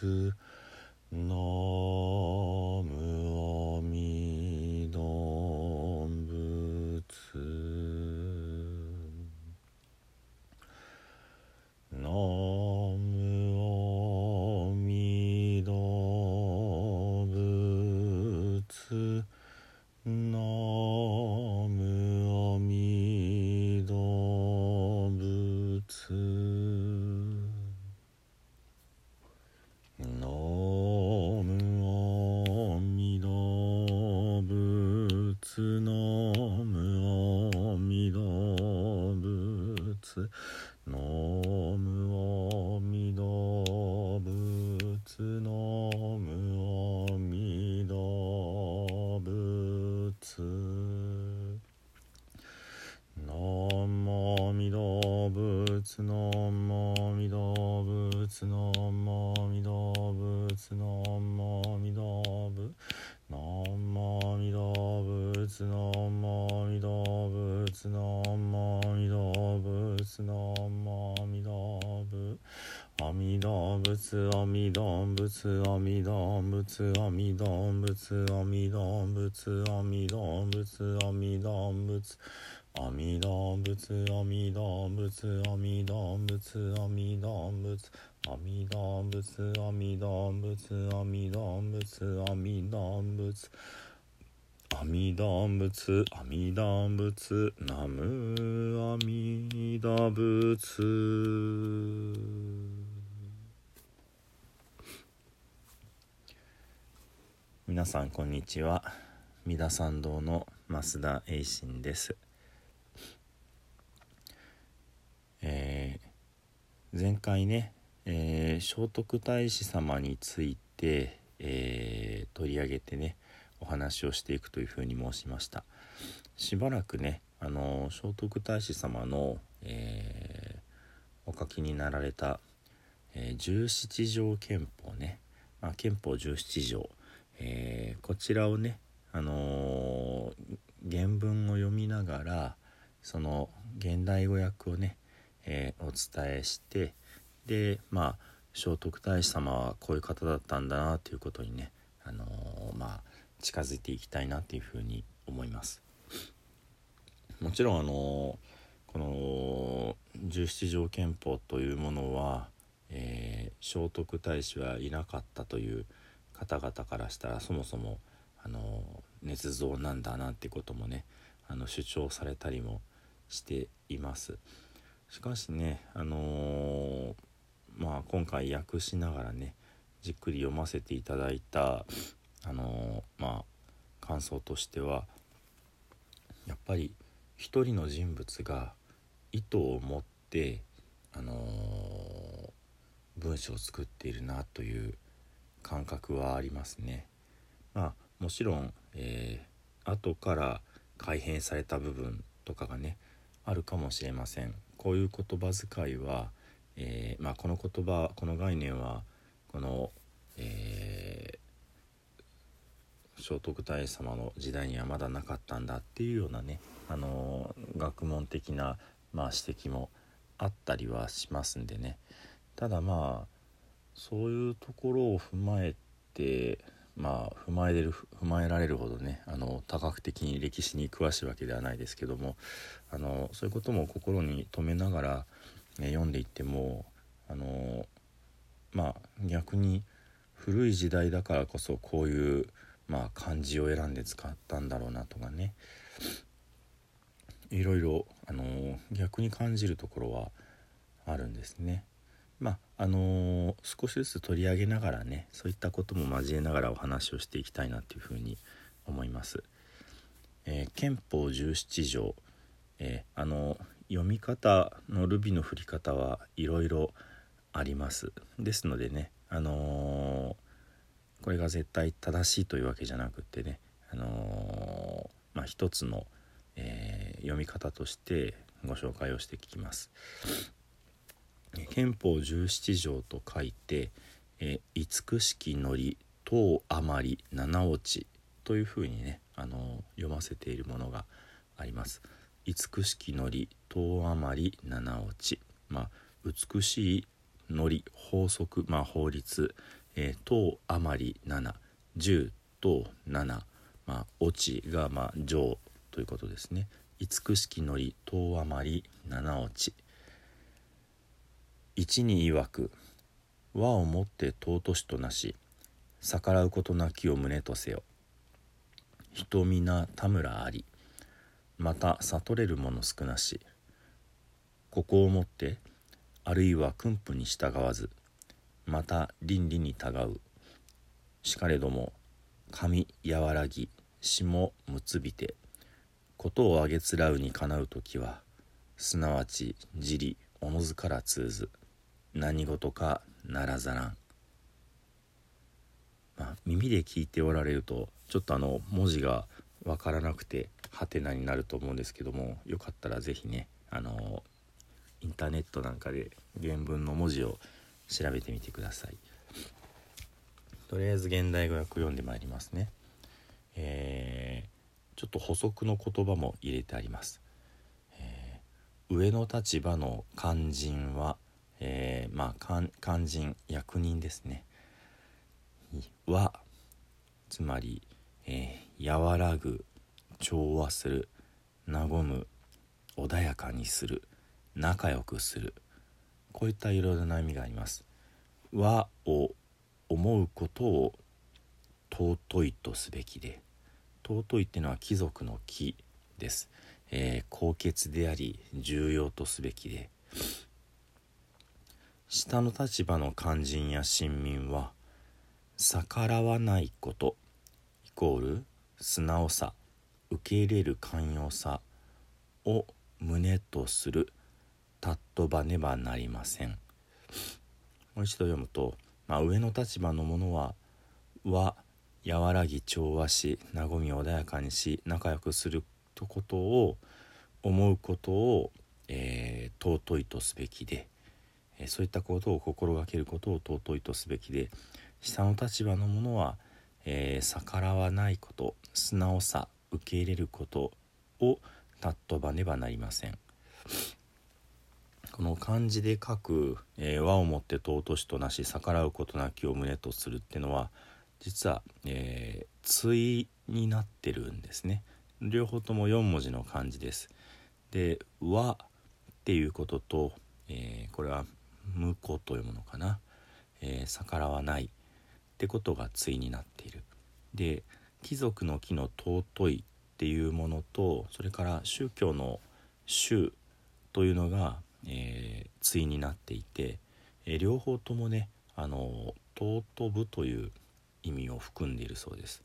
く仏ナムアミダ仏ナムアミダ仏。南無阿弥陀仏。南無阿弥陀仏。南無阿弥陀仏。南無阿弥陀仏。南無阿弥陀仏。南無阿弥陀仏南無阿弥陀仏南無阿弥陀仏阿弥陀仏阿弥陀仏阿弥陀仏阿弥陀仏阿弥陀仏阿弥陀仏阿弥陀仏阿弥陀仏阿弥陀仏阿弥陀仏阿弥陀仏阿弥陀仏阿弥陀仏阿弥陀仏阿弥陀仏阿弥陀仏阿弥陀仏ナムアミダ仏皆さんこんにちは。三田参道の増田栄信です。えー前回ね、えー聖徳太子様について、えー取り上げてねお話をしていくというふうに申しました。しばらくねあの聖徳太子様の、えーお書きになられた、えー十七条憲法ね、まあ、憲法十七条、えーこちらをね、あのー原文を読みながらその現代語訳をね、えーお伝えしてでまあ聖徳太子様はこういう方だったんだなということにね、あのまあ近づいていきたいなっていうふうに思います。もちろんあのこの十七条憲法というものは、え聖徳太子はいなかったという方々からしたらそもそもあの捏造なんだなんてこともねあの主張されたりもしています。しかしねあのーまあ今回訳しながらねじっくり読ませていただいたあのーまあ感想としてはやっぱり一人の人物が意図を持ってあのー文章を作っているなという感覚はありますね。まあもちろん、えー後から改変された部分とかがねあるかもしれません。こういう言葉遣いは、えーまあ、この言葉この概念はこの、えー聖徳太子様の時代にはまだなかったんだっていうようなね、あのー学問的な、まあ、指摘もあったりはしますんでねただまあそういうところを踏まえてまあ踏まえれる踏まえられるほどねあの多角的に歴史に詳しいわけではないですけどもあのそういうことも心に留めながら、ね、読んでいってもあのまあ逆に古い時代だからこそこういう、まあ、漢字を選んで使ったんだろうなとかねいろいろあの逆に感じるところはあるんですね。ああの少しずつ取り上げながらねそういったことも交えながらお話をしていきたいなというふうに思います。えー憲法17条、えーあの読み方のルビの振り方はいろいろあります。ですのでね、あのこれが絶対正しいというわけじゃなくってね、あのまあ、一つの、え読み方としてご紹介をしていきます。憲法17条と書いて「え慈しきのり等余り七落ち」というふうにね、あの読ませているものがあります。慈しきのり等余り七落ち、まあ、美しいのり法則、まあ、法律、えー、等余り7 10と7まあ落ちがまあ上ということですね。慈しきのり等余り7落ち。一に曰く和をもって尊しとなし逆らうことなきを胸とせよ。人皆田村ありまた悟れるもの少なしここをもってあるいは訓布に従わずまた倫理にたがう。しかれども髪和らぎ霜むつびてことをあげつらうにかなう時はすなわち自利おのずから通ず。何事かならざらん、まあ、耳で聞いておられるとちょっとあの文字がわからなくてハテナになると思うんですけどもよかったら是非ねあのインターネットなんかで原文の文字を調べてみてください。とりあえず現代語訳読んでまいりますね。えー、ちょっと補足の言葉も入れてあります、えー、上の立場の肝心は、えー、まあ肝心役人ですね。はつまり、え和らぐ調和する和む穏やかにする仲良くする。こういったいろいろな意味があります。和を思うことを尊いとすべきで。尊いっていうのは貴族の貴です、えー、高潔であり重要とすべきで。下の立場の肝心や親民は逆らわないことイコール素直さ受け入れる寛容さを胸とするたっとばねばなりません。もう一度読むと、まあ、上の立場のものは和和らぎ調和し和み穏やかにし仲良くすることを思うことを、えー、尊いとすべきで、え、そういったことを心がけることを尊いとすべきで下の立場のものは、えー、逆らわないこと素直さ受け入れることを尊ばねばなりません。この漢字で書く「えー、和をもって尊しとなし逆らうことなきを胸とする」っていうのは実は、えー、対になってるんですね両方とも4文字の漢字ですで「和」っていうことと、えー、これは「婿」というものかな、えー、逆らわない。ってことが対になっている。で貴族の木の尊いっていうものとそれから宗教の宗というのがえー、対になっていて、えー、両方ともねあの尊ぶという意味を含んでいるそうです。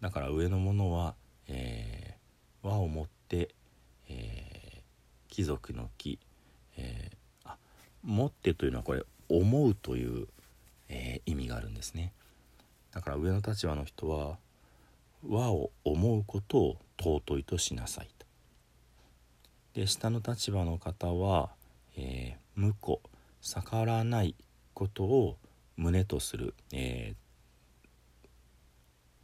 だから上のものは、えー、和をもって、えー、貴族の木、えー、持ってというのはこれ思うという、えー、意味があるんですね。だから上の立場の人は和を思うことを尊いとしなさいと。で下の立場の方はえー、婿逆らわないことを胸とする、え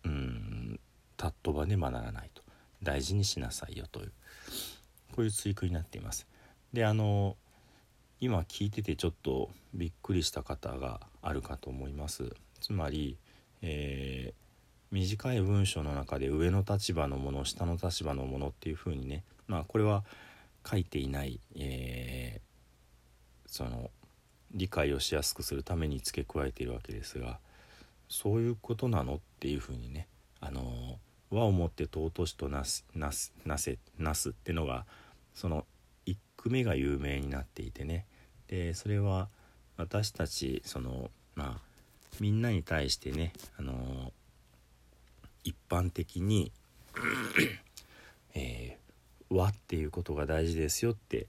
ー、うんたっとばねばならないと。大事にしなさいよというこういう追句になっています。であの今聞いててちょっとびっくりした方があるかと思います。つまり、えー、短い文章の中で上の立場のもの下の立場のものっていうふうにねまあこれは書いていない、えその理解をしやすくするために付け加えているわけですがそういうことなのっていうふうにねあの和をもって尊しとなすなすなせなすってのがその目が有名になっていてね。でそれは私たちそのまあみんなに対してねあの一般的にえー、和っていうことが大事ですよって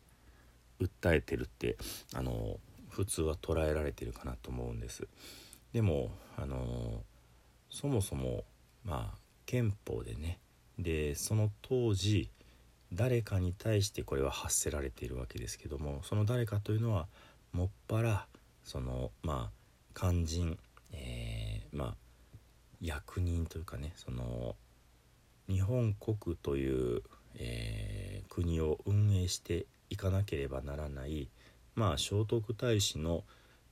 訴えてるってあの普通は捉えられてるかなと思うんです。でもあのそもそもまあ憲法でねでその当時誰かに対してこれは発せられているわけですけどもその誰かというのはもっぱらそのまあ肝心、えー、まあ役人というかねその日本国という、えー、国を運営していかなければならないまあ聖徳太子の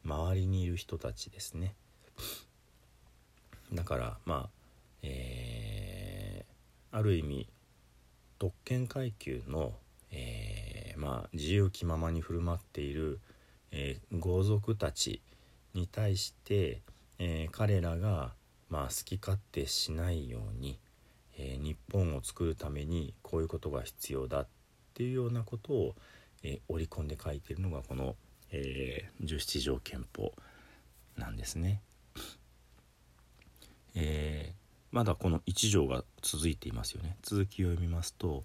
周りにいる人たちですね。だからまあえー、ある意味特権階級の、えー、まあ、自由気ままに振る舞っている、えー、豪族たちに対して、え彼らが、まあ、好き勝手しないように、え日本を作るためにこういうことが必要だっていうようなことを、え織り込んで書いてるのがこの、え17条憲法なんですね。えーまだこの1条が続いていますよね。続きを読みますと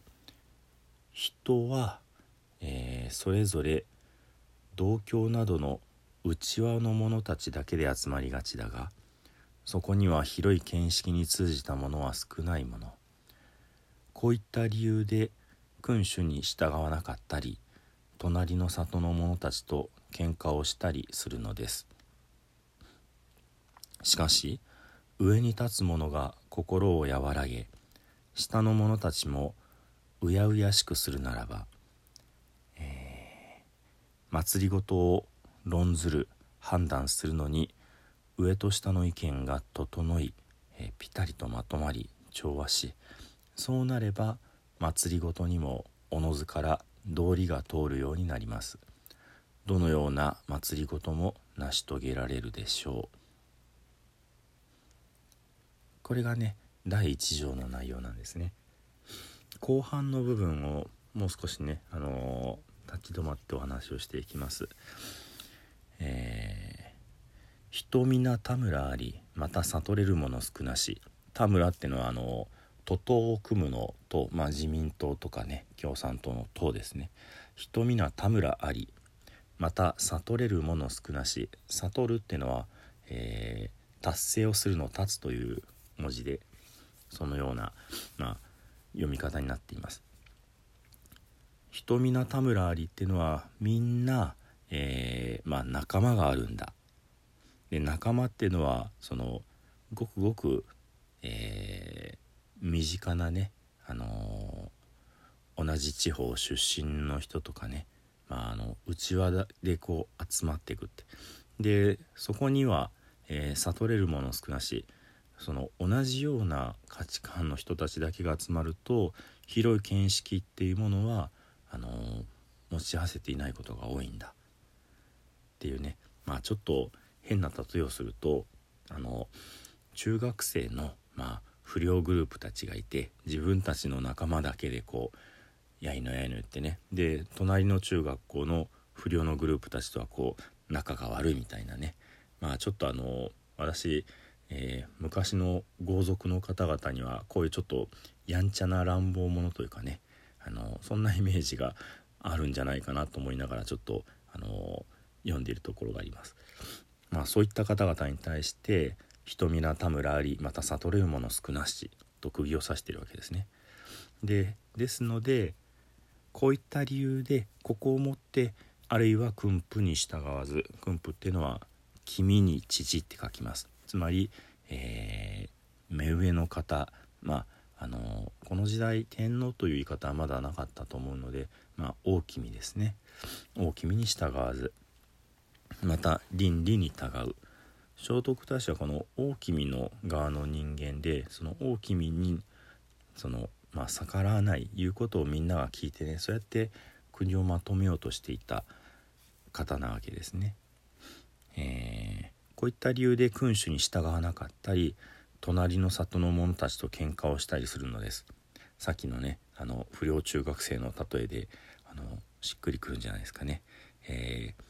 人は、えー、それぞれ同郷などの内輪の者たちだけで集まりがちだがそこには広い見識に通じたものは少ないもの。こういった理由で君主に従わなかったり隣の里の者たちと喧嘩をしたりするのです。しかし上に立つ者が心を和らげ下の者たちもうやうやしくするならば、えー、祭りごとを論ずる判断するのに上と下の意見が整い、えー、ぴたりとまとまり調和しそうなれば祭りごとにもおのずから道理が通るようになります。どのような祭りごとも成し遂げられるでしょう。これがね第1条の内容なんですね。後半の部分をもう少しね、あのー、立ち止まってお話をしていきます。えー、人皆田村ありまた悟れるもの少なし。田村ってのはあの徒党を組むのと、まあ、自民党とかね共産党の党ですね。人皆田村ありまた悟れるもの少なし。悟るっていうのは、えー、達成をするの立つという文字でそのような、まあ、読み方になっています。人皆田村ありっていうのはみんな、えー、まあ、仲間があるんだ。で仲間っていうのはそのごくごく、えー、身近なね、あのー、同じ地方出身の人とかね、まあ、あの内輪でこう集まっていくってでそこには、えー、悟れるもの少なしその同じような価値観の人たちだけが集まると広い見識っていうものはあの持ち合わせていないことが多いんだ。っていうね。まあちょっと変な例えをするとあの中学生のまあ不良グループたちがいて自分たちの仲間だけでこうやいのやいの言ってね。で隣の中学校の不良のグループたちとはこう仲が悪いみたいなね。まあちょっとあの私えー、昔の豪族の方々にはこういうちょっとやんちゃな乱暴者というかねあのそんなイメージがあるんじゃないかなと思いながらちょっとあの読んでいるところがあります。まあ、そういった方々に対して「人皆田村ありまた悟れるもの少なし」と釘を刺してるわけですね。でですのでこういった理由でここをもってあるいは訓布に従わず訓布っていうのは「君に父」って書きます。つまり、えー、目上の方まああのこの時代天皇という言い方はまだなかったと思うので、まあ、大君ですね。大君に従わず。また倫理に従う。聖徳太子はこの大君の側の人間でその大君にそのまあ逆らわない言うことをみんなが聞いてねそうやって国をまとめようとしていた方なわけですね。えーこういった理由で君主に従わなかったり隣の里の者たちと喧嘩をしたりするのです。さっきのねあの不良中学生の例えであのしっくりくるんじゃないですかね、えー、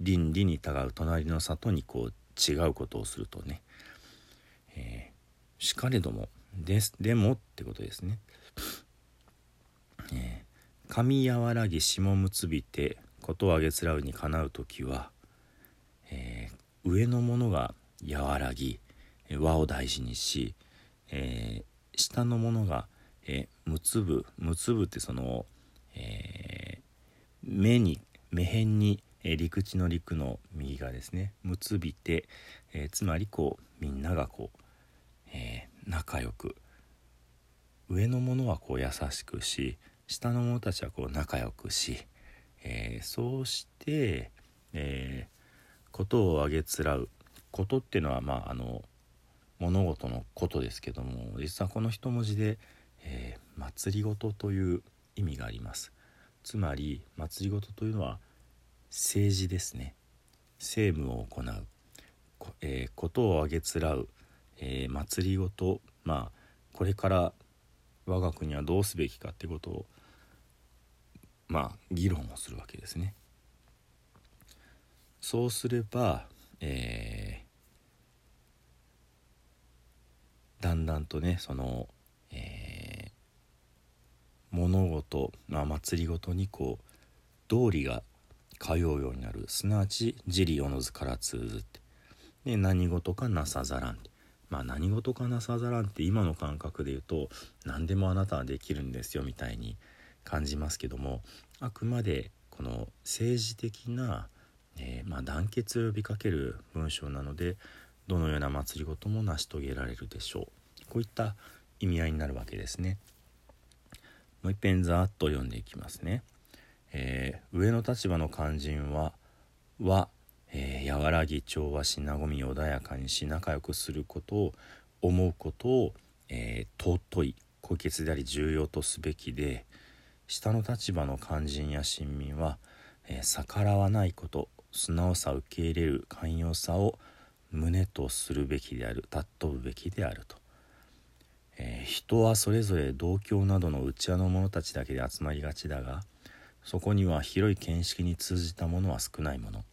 倫理に従う隣の里にこう違うことをするとね、えー、しかれどもですでもってことですね、えー、神和らぎ下結びてことをあげつらうにかなう時は、えー、上のものが和らぎ和を大事にし、えー、下のものが、えー、むつぶむつぶってその、えー、目に目辺に、えー、陸地の陸の右がですね。むつびて、えー、つまりこうみんながこう、えー、仲良く。上のものはこう優しくし下の者たちはこう仲良くし、えー、そうして、えー、ことをあげつらう。ことっていうのはまああの物事のことですけども実はこの一文字で、えー、祭りごとという意味があります。つまり祭りごとというのは政治ですね。政務を行う。こ,、えー、ことをあげつらう、えー、祭りごとまあこれから我が国はどうすべきかってことをまあ議論をするわけですね。そうすれば、えー、だんだんとねその、えー、物事、まあ、祭りごとにこう道理が通うようになる。すなわち「自利おのずから通ず」って。で何事かなさざらんまあ何事かなさざらんって今の感覚で言うと何でもあなたはできるんですよみたいに感じますけどもあくまでこの政治的な、えー、まあ、団結を呼びかける文章なのでどのような祭りごとも成し遂げられるでしょう。こういった意味合いになるわけですね。もう一遍ざーっと読んでいきますね、えー、上の立場の肝心は「は」えー、和らぎ調和し和み穏やかにし仲良くすることを思うことを、えー、尊い高潔であり重要とすべきで下の立場の肝心や親民は、えー、逆らわないこと。素直さ受け入れる寛容さを胸とするべきである尊ぶべきであると、えー、人はそれぞれ同郷などの内輪の者たちだけで集まりがちだがそこには広い見識に通じたものは少ないもの。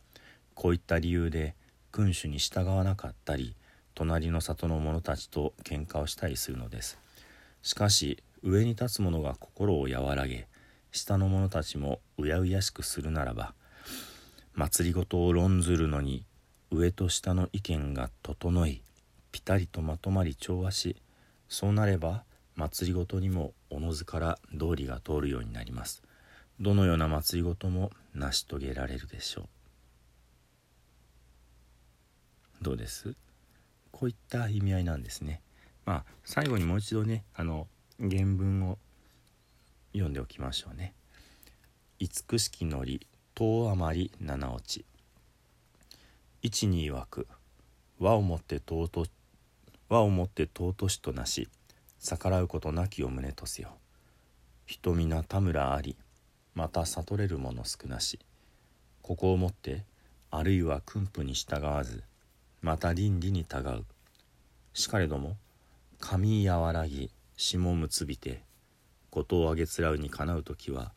こういった理由で君主に従わなかったり隣の里の者たちと喧嘩をしたりするのです。しかし上に立つ者が心を和らげ下の者たちもうやうやしくするならば祭りごとを論ずるのに上と下の意見が整いぴたりとまとまり調和しそうなれば祭りごとにもおのずから道理が通るようになりますどのような祭りごとも成し遂げられるでしょうどうです？こういった意味合いなんですね。まあ最後にもう一度ねあの原文を読んでおきましょうね。慈しきのり遠余り七落ち。一に曰く和をもって尊和をもって尊しとなし逆らうことなきを胸とせよ。人皆田村ありまた悟れる者少なし。ここをもってあるいは訓布に従わずまた倫理にたがう。しかれども髪和らぎ霜結びて事をあげつらうにかなう時は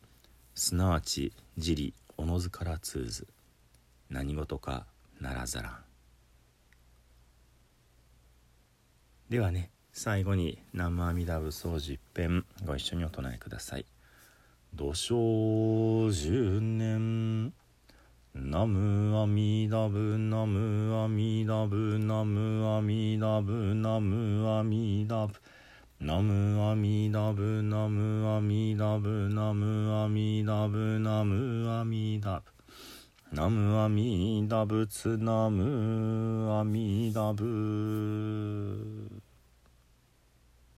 すなわち自利おのずから通ず何事かならざらん。ではね最後に南無阿弥陀仏総十遍ご一緒にお唱えください。土生十年ナムアミダブナムアミダブナムアミダブナムアミダブナムアミダブナムアミダブナムアミダブナムアミダブナムアミダブツナムアミダブ。